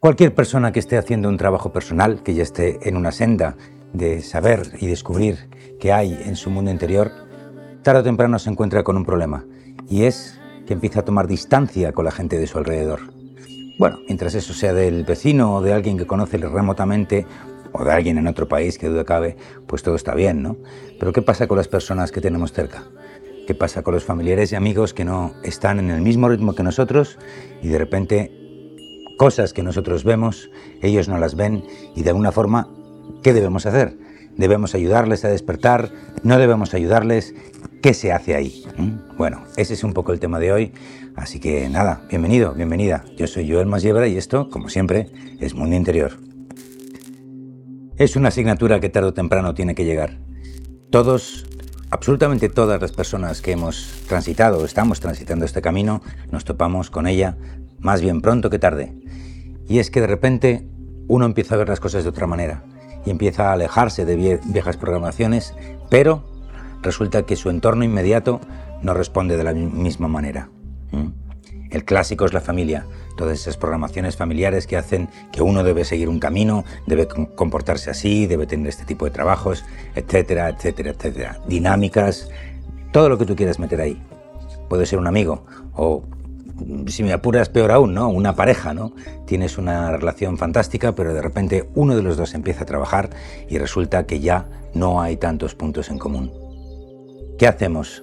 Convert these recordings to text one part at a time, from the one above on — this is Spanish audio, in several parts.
Cualquier persona que esté haciendo un trabajo personal, que ya esté en una senda de saber y descubrir qué hay en su mundo interior, tarde o temprano se encuentra con un problema, y es que empieza a tomar distancia con la gente de su alrededor. Bueno, mientras eso sea del vecino o de alguien que conoce remotamente o de alguien en otro país que duda cabe, pues todo está bien, ¿no? Pero ¿qué pasa con las personas que tenemos cerca? ¿Qué pasa con los familiares y amigos que no están en el mismo ritmo que nosotros y de repente cosas que nosotros vemos, ellos no las ven y de alguna forma, ¿qué debemos hacer? ¿Debemos ayudarles a despertar? ¿No debemos ayudarles? ¿Qué se hace ahí? ¿Mm? Bueno, ese es un poco el tema de hoy, así que nada, bienvenido, bienvenida. Yo soy Joel Masiebra y esto, como siempre, es Mundo Interior. Es una asignatura que tarde o temprano tiene que llegar. Todos, absolutamente todas las personas que hemos transitado o estamos transitando este camino, nos topamos con ella más bien pronto que tarde. Y es que de repente uno empieza a ver las cosas de otra manera y empieza a alejarse de viejas programaciones, pero resulta que su entorno inmediato no responde de la misma manera. El clásico es la familia, todas esas programaciones familiares que hacen que uno debe seguir un camino, debe comportarse así, debe tener este tipo de trabajos, etcétera, etcétera, etcétera. Dinámicas, todo lo que tú quieras meter ahí. Puede ser un amigo si me apuras peor aún, ¿no? Una pareja, ¿no? Tienes una relación fantástica, pero de repente uno de los dos empieza a trabajar y resulta que ya no hay tantos puntos en común. ¿Qué hacemos?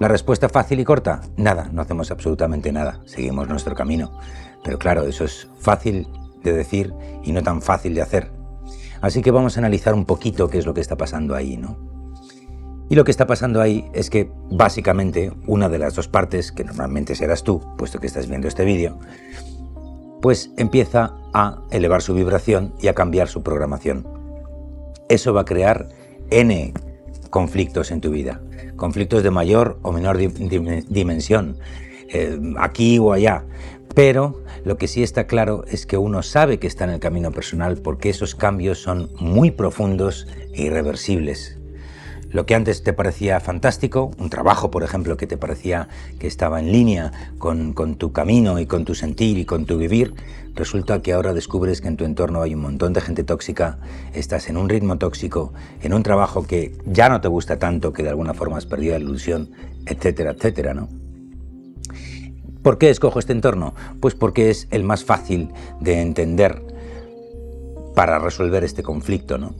La respuesta fácil y corta, nada, no hacemos absolutamente nada, seguimos nuestro camino. Pero claro, eso es fácil de decir y no tan fácil de hacer. Así que vamos a analizar un poquito qué es lo que está pasando ahí, ¿no? Y lo que está pasando ahí es que básicamente una de las dos partes, que normalmente serás tú, puesto que estás viendo este vídeo, pues empieza a elevar su vibración y a cambiar su programación. Eso va a crear N conflictos en tu vida, conflictos de mayor o menor dimensión, eh, aquí o allá. Pero lo que sí está claro es que uno sabe que está en el camino personal porque esos cambios son muy profundos e irreversibles. Lo que antes te parecía fantástico, un trabajo, por ejemplo, que te parecía que estaba en línea con, tu camino y con tu sentir y con tu vivir, resulta que ahora descubres que en tu entorno hay un montón de gente tóxica, estás en un ritmo tóxico, en un trabajo que ya no te gusta tanto, que de alguna forma has perdido la ilusión, etcétera, etcétera, ¿no? ¿Por qué escojo este entorno? Pues porque es el más fácil de entender para resolver este conflicto, ¿no?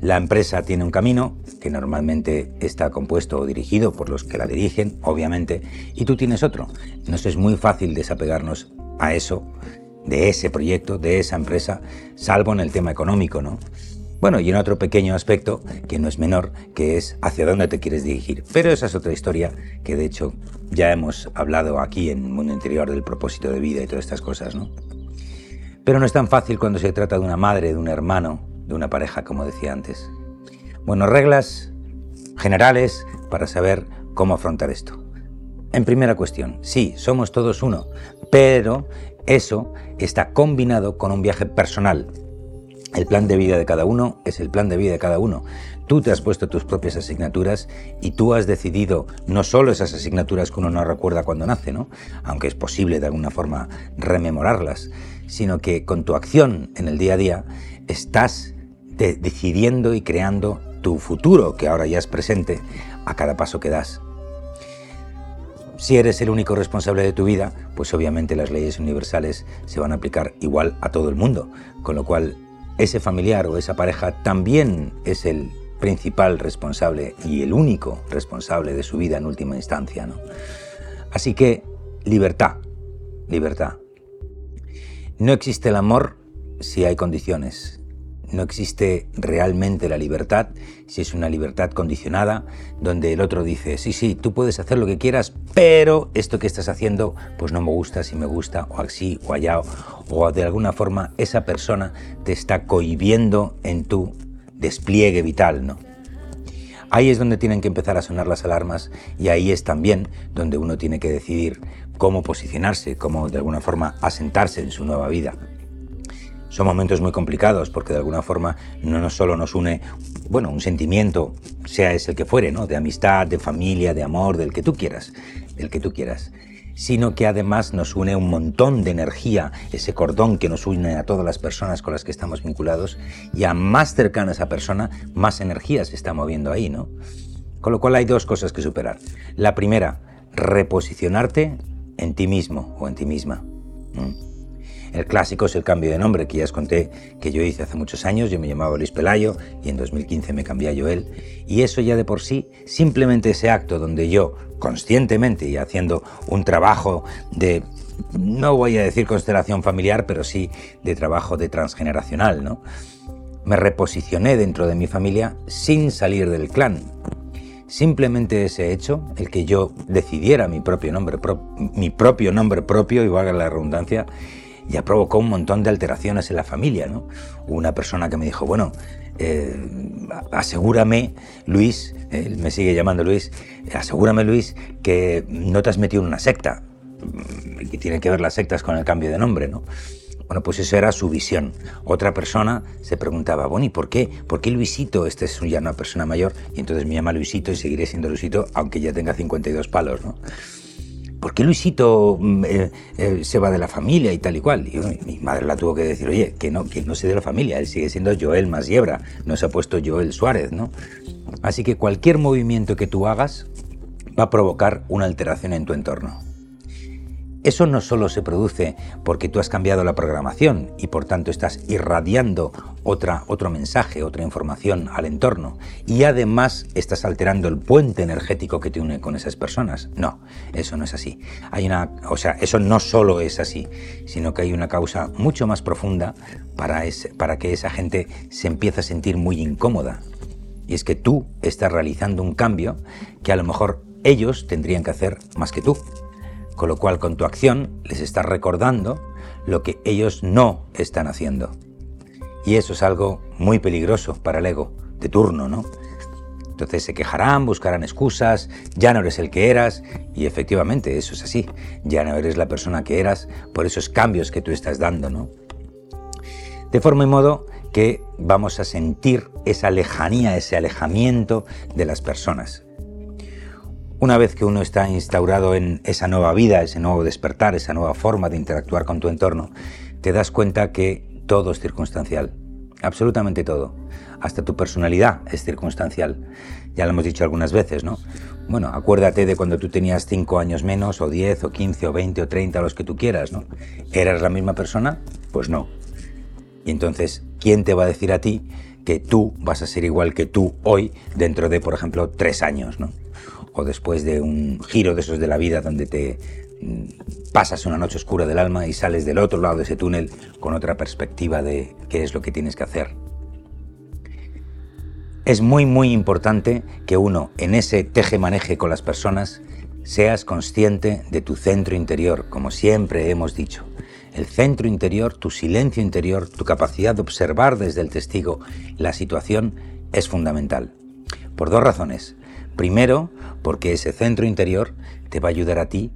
La empresa tiene un camino que normalmente está compuesto o dirigido por los que la dirigen, obviamente, y tú tienes otro. Nos es muy fácil desapegarnos a eso, de ese proyecto, de esa empresa, salvo en el tema económico, ¿no? Bueno, y en otro pequeño aspecto, que no es menor, que es hacia dónde te quieres dirigir. Pero esa es otra historia que de hecho ya hemos hablado aquí en Mundo Interior del propósito de vida y todas estas cosas, ¿no? Pero no es tan fácil cuando se trata de una madre, de un hermano, de una pareja, como decía antes. Bueno, reglas generales para saber cómo afrontar esto. En primera cuestión, sí, somos todos uno, pero eso está combinado con un viaje personal. El plan de vida de cada uno es el plan de vida de cada uno. Tú te has puesto tus propias asignaturas y tú has decidido no solo esas asignaturas que uno no recuerda cuando nace, ¿no? aunque es posible de alguna forma rememorarlas, sino que con tu acción en el día a día estás decidiendo y creando tu futuro, que ahora ya es presente, a cada paso que das. Si eres el único responsable de tu vida, pues obviamente las leyes universales se van a aplicar igual a todo el mundo, con lo cual ese familiar o esa pareja también es el principal responsable y el único responsable de su vida en última instancia. ¿no? Así que libertad, libertad. No existe el amor si hay condiciones. No existe realmente la libertad si es una libertad condicionada, donde el otro dice, sí, sí, tú puedes hacer lo que quieras, pero esto que estás haciendo, pues no me gusta, si me gusta, o así, o allá, o de alguna forma esa persona te está cohibiendo en tu despliegue vital, ¿no? Ahí es donde tienen que empezar a sonar las alarmas y ahí es también donde uno tiene que decidir cómo posicionarse, cómo de alguna forma asentarse en su nueva vida. Son momentos muy complicados porque de alguna forma no solo nos une, bueno, un sentimiento, sea ese el que fuere, ¿no? De amistad, de familia, de amor, del que tú quieras, del que tú quieras, sino que además nos une un montón de energía, ese cordón que nos une a todas las personas con las que estamos vinculados, y a más cercana esa persona, más energía se está moviendo ahí, ¿no? Con lo cual hay dos cosas que superar. La primera, reposicionarte en ti mismo o en ti misma. El clásico es el cambio de nombre, que ya os conté que yo hice hace muchos años. Yo me llamaba Luis Pelayo y en 2015 me cambié a Joel. Y eso ya de por sí, simplemente ese acto donde yo, conscientemente y haciendo un trabajo de no voy a decir constelación familiar, pero sí de trabajo de transgeneracional, ¿no? Me reposicioné dentro de mi familia sin salir del clan. Simplemente ese hecho, el que yo decidiera mi propio nombre, mi propio nombre propio, y la redundancia, ya provocó un montón de alteraciones en la familia. ¿no? Una persona que me dijo, bueno, eh, asegúrame, Luis, me sigue llamando Luis, asegúrame, Luis, que no te has metido en una secta, mm, que tiene que ver las sectas con el cambio de nombre, ¿no? Bueno, pues eso era su visión. Otra persona se preguntaba, bueno, ¿y por qué? ¿Por qué Luisito? Este es ya una persona mayor y entonces me llama Luisito y seguiré siendo Luisito aunque ya tenga 52 palos, ¿no? ¿Por qué Luisito mm, eh, eh, se va de la familia y tal y cual? Y mi madre la tuvo que decir, oye, que no, se de la familia, él sigue siendo Joel Masiebra, no se ha puesto Joel Suárez, ¿no? Así que cualquier movimiento que tú hagas va a provocar una alteración en tu entorno. Eso no solo se produce porque tú has cambiado la programación y por tanto estás irradiando otra, otro mensaje, otra información al entorno y además estás alterando el puente energético que te une con esas personas. No, eso no es así. Hay una, o sea, eso no solo es así, sino que hay una causa mucho más profunda para, para que esa gente se empiece a sentir muy incómoda. Y es que tú estás realizando un cambio que a lo mejor ellos tendrían que hacer más que tú. Con lo cual con tu acción les estás recordando lo que ellos no están haciendo. Y eso es algo muy peligroso para el ego, de turno, ¿no? Entonces se quejarán, buscarán excusas, ya no eres el que eras, y efectivamente eso es así, ya no eres la persona que eras por esos cambios que tú estás dando, ¿no? De forma y modo que vamos a sentir esa lejanía, ese alejamiento de las personas. Una vez que uno está instaurado en esa nueva vida, ese nuevo despertar, esa nueva forma de interactuar con tu entorno, te das cuenta que todo es circunstancial, absolutamente todo. Hasta tu personalidad es circunstancial. Ya lo hemos dicho algunas veces, ¿no? Bueno, acuérdate de cuando tú tenías 5 años menos, o 10, o 15, o 20, o 30, los que tú quieras, ¿no? ¿Eras la misma persona? Pues no. Y entonces, ¿quién te va a decir a ti que tú vas a ser igual que tú hoy dentro de, por ejemplo, tres años, ¿no? O después de un giro de esos de la vida donde te mm, pasas una noche oscura del alma y sales del otro lado de ese túnel con otra perspectiva de qué es lo que tienes que hacer. Es muy muy importante que uno en ese teje-maneje con las personas seas consciente de tu centro interior, como siempre hemos dicho. El centro interior, tu silencio interior, tu capacidad de observar desde el testigo la situación es fundamental. Por dos razones. Primero, porque ese centro interior te va a ayudar a ti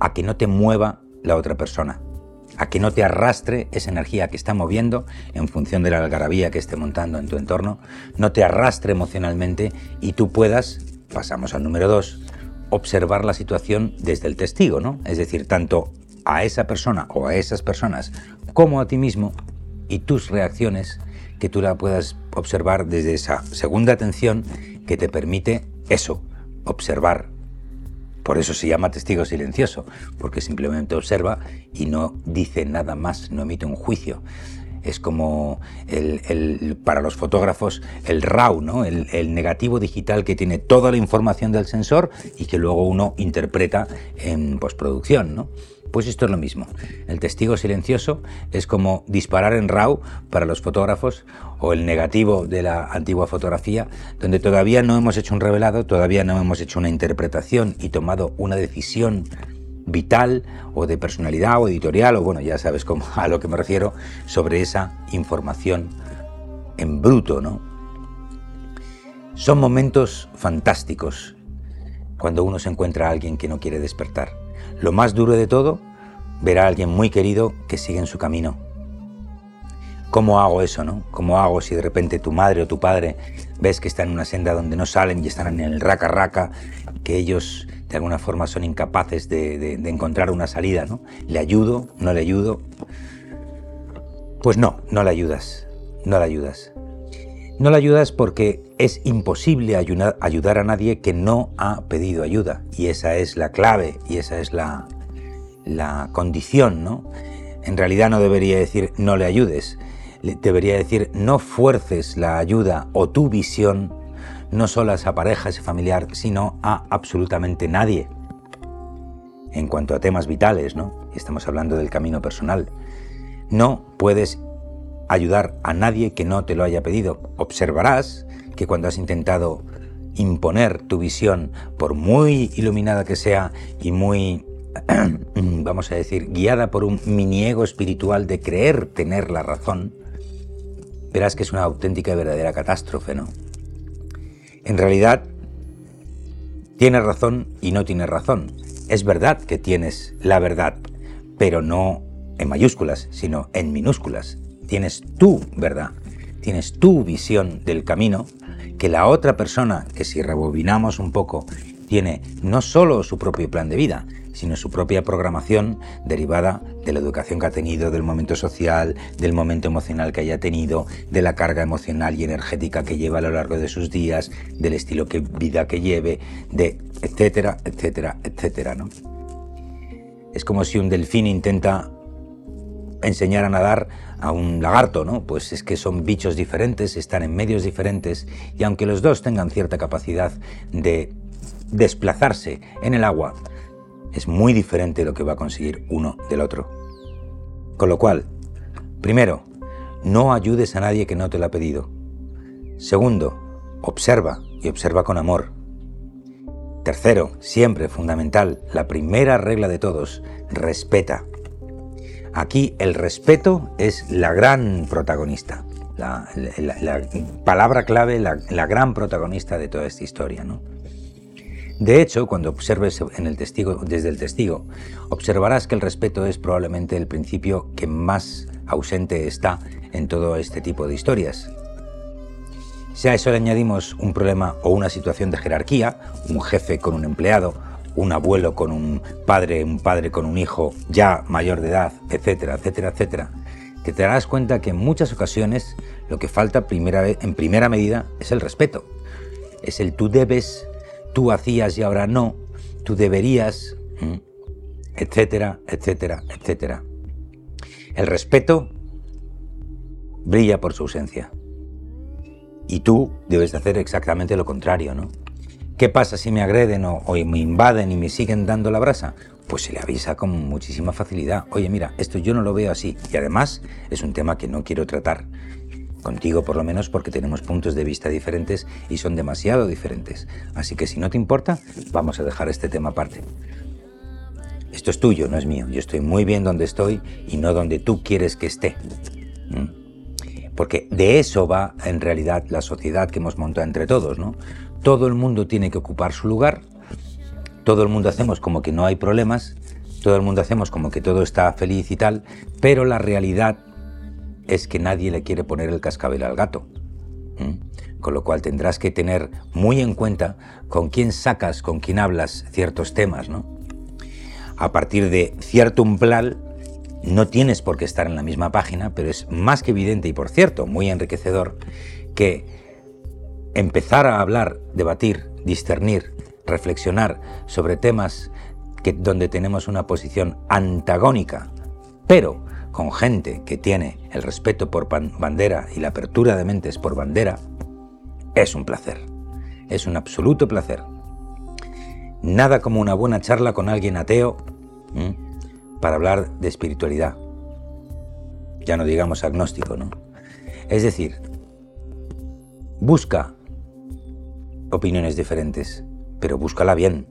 a que no te mueva la otra persona, a que no te arrastre esa energía que está moviendo en función de la algarabía que esté montando en tu entorno, no te arrastre emocionalmente y tú puedas, pasamos al número dos, observar la situación desde el testigo, ¿no? Es decir, tanto a esa persona o a esas personas como a ti mismo y tus reacciones que tú la puedas observar desde esa segunda atención que te permite eso, observar. Por eso se llama testigo silencioso, porque simplemente observa y no dice nada más, no emite un juicio. Es como el, para los fotógrafos el RAW, ¿no? El, el, negativo digital que tiene toda la información del sensor y que luego uno interpreta en postproducción. ¿no? Pues esto es lo mismo. El testigo silencioso es como disparar en RAW para los fotógrafos o el negativo de la antigua fotografía, donde todavía no hemos hecho un revelado, todavía no hemos hecho una interpretación y tomado una decisión vital o de personalidad o editorial o bueno, ya sabes cómo, a lo que me refiero sobre esa información en bruto, ¿no? Son momentos fantásticos cuando uno se encuentra a alguien que no quiere despertar. Lo más duro de todo, ver a alguien muy querido que sigue en su camino. ¿Cómo hago eso, no? ¿Cómo hago si de repente tu madre o tu padre ves que están en una senda donde no salen y están en el raca raca, que ellos de alguna forma son incapaces de, encontrar una salida, ¿no? ¿Le ayudo? ¿No le ayudo? Pues no, no le ayudas, no le ayudas. No le ayudas porque es imposible ayudar a nadie que no ha pedido ayuda. Y esa es la clave y esa es la, la condición, ¿no? En realidad no debería decir no le ayudes, debería decir no fuerces la ayuda o tu visión no solo a esa pareja, ese familiar, sino a absolutamente nadie. En cuanto a temas vitales, ¿no? Estamos hablando del camino personal. No puedes ayudar a nadie que no te lo haya pedido. Observarás que cuando has intentado imponer tu visión, por muy iluminada que sea y muy, vamos a decir, guiada por un mini ego espiritual de creer tener la razón, verás que es una auténtica y verdadera catástrofe, ¿no? En realidad, tienes razón y no tienes razón. Es verdad que tienes la verdad, pero no en mayúsculas, sino en minúsculas. Tienes tu verdad, tienes tu visión del camino, que la otra persona, que si rebobinamos un poco, tiene no solo su propio plan de vida, sino su propia programación derivada de la educación que ha tenido, del momento social, del momento emocional que haya tenido, de la carga emocional y energética que lleva a lo largo de sus días, del estilo de vida que lleve, de etcétera, etcétera, etcétera, ¿no? Es como si un delfín intenta enseñar a nadar a un lagarto, ¿no? Pues es que son bichos diferentes, están en medios diferentes y aunque los dos tengan cierta capacidad de desplazarse en el agua, es muy diferente lo que va a conseguir uno del otro. Con lo cual, primero, no ayudes a nadie que no te lo ha pedido. Segundo, observa y observa con amor. Tercero, siempre fundamental, la primera regla de todos, respeta. Aquí el respeto es la gran protagonista, la, palabra clave, la, gran protagonista de toda esta historia. De hecho, cuando observes en el testigo, desde el testigo, observarás que el respeto es probablemente el principio que más ausente está en todo este tipo de historias. Si a eso le añadimos un problema o una situación de jerarquía, un jefe con un empleado, un abuelo con un padre, un padre con un hijo ya mayor de edad, etcétera, etcétera, etcétera, que te darás cuenta que en muchas ocasiones lo que falta en primera medida es el respeto. Es el tú debes tú hacías y ahora no, tú deberías, etcétera, etcétera, etcétera. El respeto brilla por su ausencia. Y tú debes de hacer exactamente lo contrario, ¿no? ¿Qué pasa si me agreden o, me invaden y me siguen dando la brasa? Pues se le avisa con muchísima facilidad. Oye, mira, esto yo no lo veo así. Y además es un tema que no quiero tratar. Contigo por lo menos porque tenemos puntos de vista diferentes y son demasiado diferentes. Así que si no te importa, vamos a dejar este tema aparte. Esto es tuyo, no es mío. Yo estoy muy bien donde estoy y no donde tú quieres que esté. ¿Mm? Porque de eso va en realidad la sociedad que hemos montado entre todos, ¿no? Todo el mundo tiene que ocupar su lugar, todo el mundo hacemos como que no hay problemas, todo el mundo hacemos como que todo está feliz y tal, pero la realidad es que nadie le quiere poner el cascabel al gato. Con lo cual tendrás que tener muy en cuenta con quién sacas, con quién hablas ciertos temas, ¿no? A partir de cierto umbral, no tienes por qué estar en la misma página, pero es más que evidente y por cierto muy enriquecedor que empezar a hablar, debatir, discernir, reflexionar sobre temas que, donde tenemos una posición antagónica, pero con gente que tiene el respeto por bandera y la apertura de mentes por bandera, es un placer. Es un absoluto placer. Nada como una buena charla con alguien ateo para hablar de espiritualidad. Ya no digamos agnóstico, ¿no? Es decir, busca opiniones diferentes, pero búscala bien.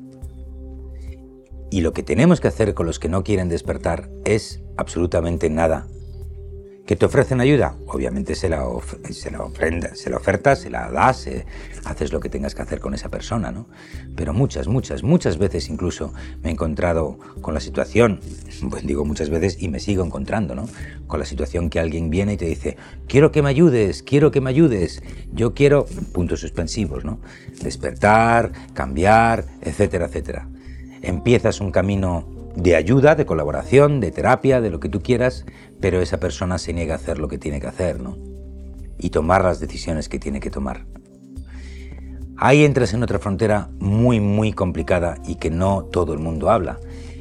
Y lo que tenemos que hacer con los que no quieren despertar es absolutamente nada. ¿Que te ofrecen ayuda? Obviamente se la, se la, ofrenda, la ofertas, se la das, haces lo que tengas que hacer con esa persona, ¿no? Pero muchas, muchas, muchas veces incluso me he encontrado con la situación, pues digo muchas veces y me sigo encontrando, ¿no? Con la situación que alguien viene y te dice, quiero que me ayudes, quiero que me ayudes, yo quiero, puntos suspensivos, ¿no? Despertar, cambiar, etcétera, etcétera. empiezas un camino de ayuda, de colaboración, de terapia, de lo que tú quieras, pero esa persona se niega a hacer lo que tiene que hacer, ¿no? Y tomar las decisiones que tiene que tomar. Ahí entras en otra frontera muy, muy complicada y que no todo el mundo habla,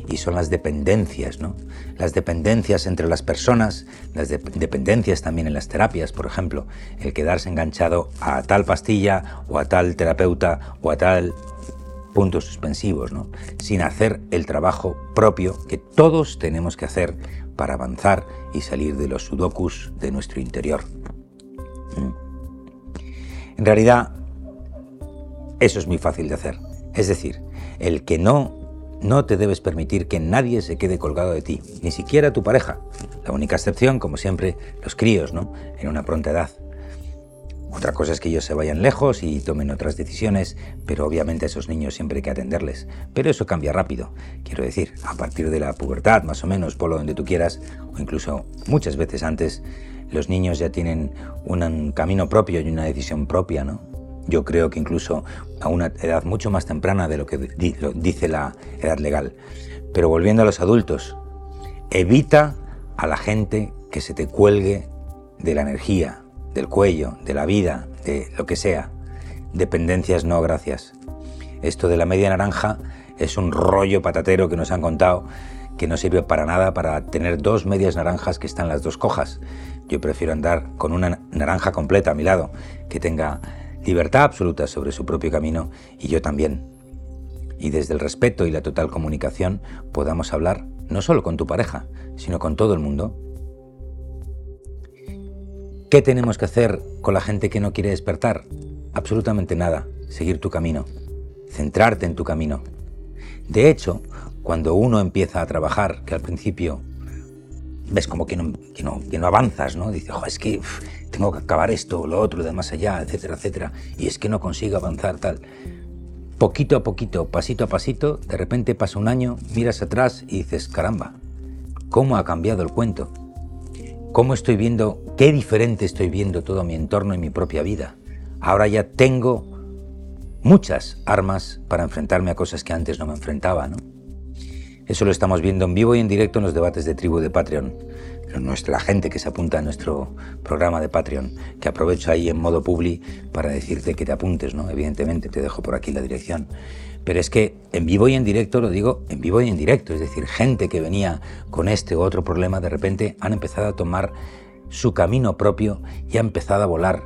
y son las dependencias, ¿no? Las dependencias entre las personas, las dependencias también en las terapias, por ejemplo, el quedarse enganchado a tal pastilla o a tal terapeuta o a tal puntos suspensivos, ¿no? sin hacer el trabajo propio que todos tenemos que hacer para avanzar y salir de los sudokus de nuestro interior. Mm. En realidad, eso es muy fácil de hacer. Es decir, el que no, no te debes permitir que nadie se quede colgado de ti, ni siquiera tu pareja. La única excepción, como siempre, los críos, ¿no? En una pronta edad. Otra cosa es que ellos se vayan lejos y tomen otras decisiones, pero obviamente a esos niños siempre hay que atenderles. Pero eso cambia rápido. Quiero decir, a partir de la pubertad, más o menos, por lo donde tú quieras, o incluso muchas veces antes, los niños ya tienen un camino propio y una decisión propia, ¿no? Yo creo que incluso a una edad mucho más temprana de lo que dice la edad legal. Pero volviendo a los adultos, evita a la gente que se te cuelgue de la energía, del cuello, de la vida, de lo que sea. Dependencias no, gracias. Esto de la media naranja es un rollo patatero que nos han contado que no sirve para nada para tener dos medias naranjas que están las dos cojas. Yo prefiero andar con una naranja completa a mi lado, que tenga libertad absoluta sobre su propio camino y yo también. Y desde el respeto y la total comunicación podamos hablar no solo con tu pareja, sino con todo el mundo ¿Qué tenemos que hacer con la gente que no quiere despertar? Absolutamente nada. Seguir tu camino. Centrarte en tu camino. De hecho, cuando uno empieza a trabajar, que al principio ves como que no, que no, avanzas, ¿no? Dices, es que tengo que acabar esto, lo otro, de más allá, etcétera, etcétera, y es que no consigo avanzar tal. Poquito a poquito, pasito a pasito, de repente pasa un año, miras atrás y dices, caramba, ¿cómo ha cambiado el cuento? Cómo estoy viendo, qué diferente estoy viendo todo mi entorno y mi propia vida. Ahora ya tengo muchas armas para enfrentarme a cosas que antes no me enfrentaba, ¿no? Eso lo estamos viendo en vivo y en directo en los debates de tribu de Patreon. Nuestra, gente que se apunta a nuestro programa de Patreon, que aprovecho ahí en modo publi para decirte que te apuntes, ¿no? Evidentemente, te dejo por aquí la dirección. Pero es que en vivo y en directo, lo digo en vivo y en directo, es decir, gente que venía con este u otro problema, de repente han empezado a tomar su camino propio y ha empezado a volar,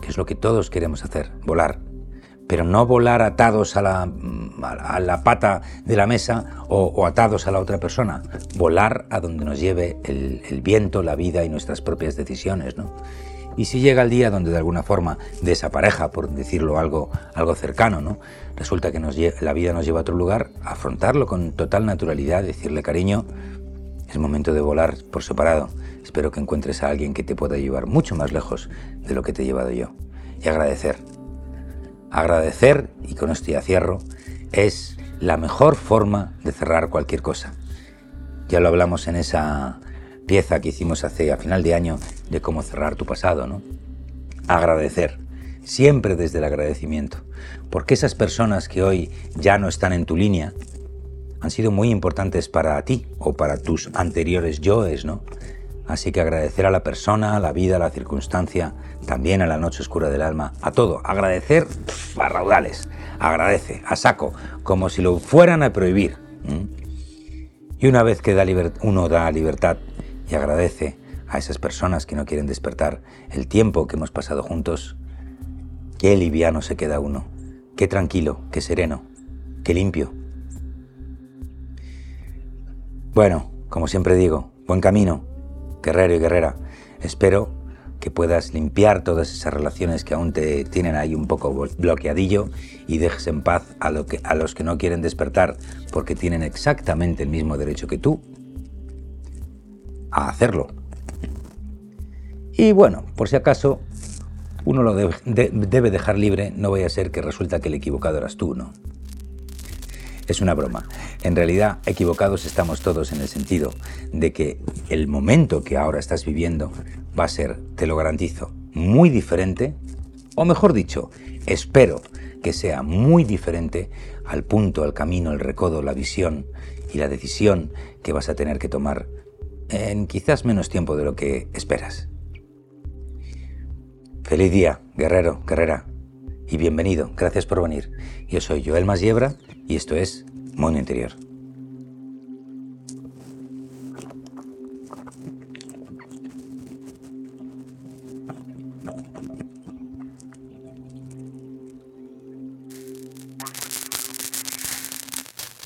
que es lo que todos queremos hacer, volar. Pero no volar atados a la, a la pata de la mesa o, atados a la otra persona, volar a donde nos lleve el, el viento, la vida y nuestras propias decisiones. ¿no? Y si llega el día donde de alguna forma de esa pareja, por decirlo algo, algo cercano, ¿no? resulta que nos, la vida nos lleva a otro lugar, afrontarlo con total naturalidad, decirle cariño, es momento de volar por separado. Espero que encuentres a alguien que te pueda llevar mucho más lejos de lo que te he llevado yo. Y agradecer. Agradecer, y con esto ya cierro, es la mejor forma de cerrar cualquier cosa. Ya lo hablamos en esa pieza que hicimos hace a final de año de cómo cerrar tu pasado, ¿no? Agradecer, siempre desde el agradecimiento, porque esas personas que hoy ya no están en tu línea han sido muy importantes para ti o para tus anteriores yoes, ¿no? Así que agradecer a la persona, a la vida, a la circunstancia, también a la noche oscura del alma, a todo. Agradecer a raudales. Agradece, a saco, como si lo fueran a prohibir. Y una vez que da uno da libertad y agradece a esas personas que no quieren despertar el tiempo que hemos pasado juntos, qué liviano se queda uno, qué tranquilo, qué sereno, qué limpio. Bueno, como siempre digo, buen camino, guerrero y guerrera. Espero que puedas limpiar todas esas relaciones que aún te tienen ahí un poco bloqueadillo y dejes en paz a, que, a los que no quieren despertar porque tienen exactamente el mismo derecho que tú a hacerlo. Y bueno, por si acaso, uno lo debe, dejar libre, no vaya a ser que resulta que el equivocado eras tú, ¿no? Es una broma. En realidad, equivocados estamos todos en el sentido de que el momento que ahora estás viviendo va a ser, te lo garantizo, muy diferente, o mejor dicho, espero que sea muy diferente al punto, al camino, el recodo, la visión y la decisión que vas a tener que tomar en quizás menos tiempo de lo que esperas. Feliz día, guerrero, guerrera, y bienvenido. Gracias por venir. Yo soy Joel Masiebra y esto es Mundo Interior.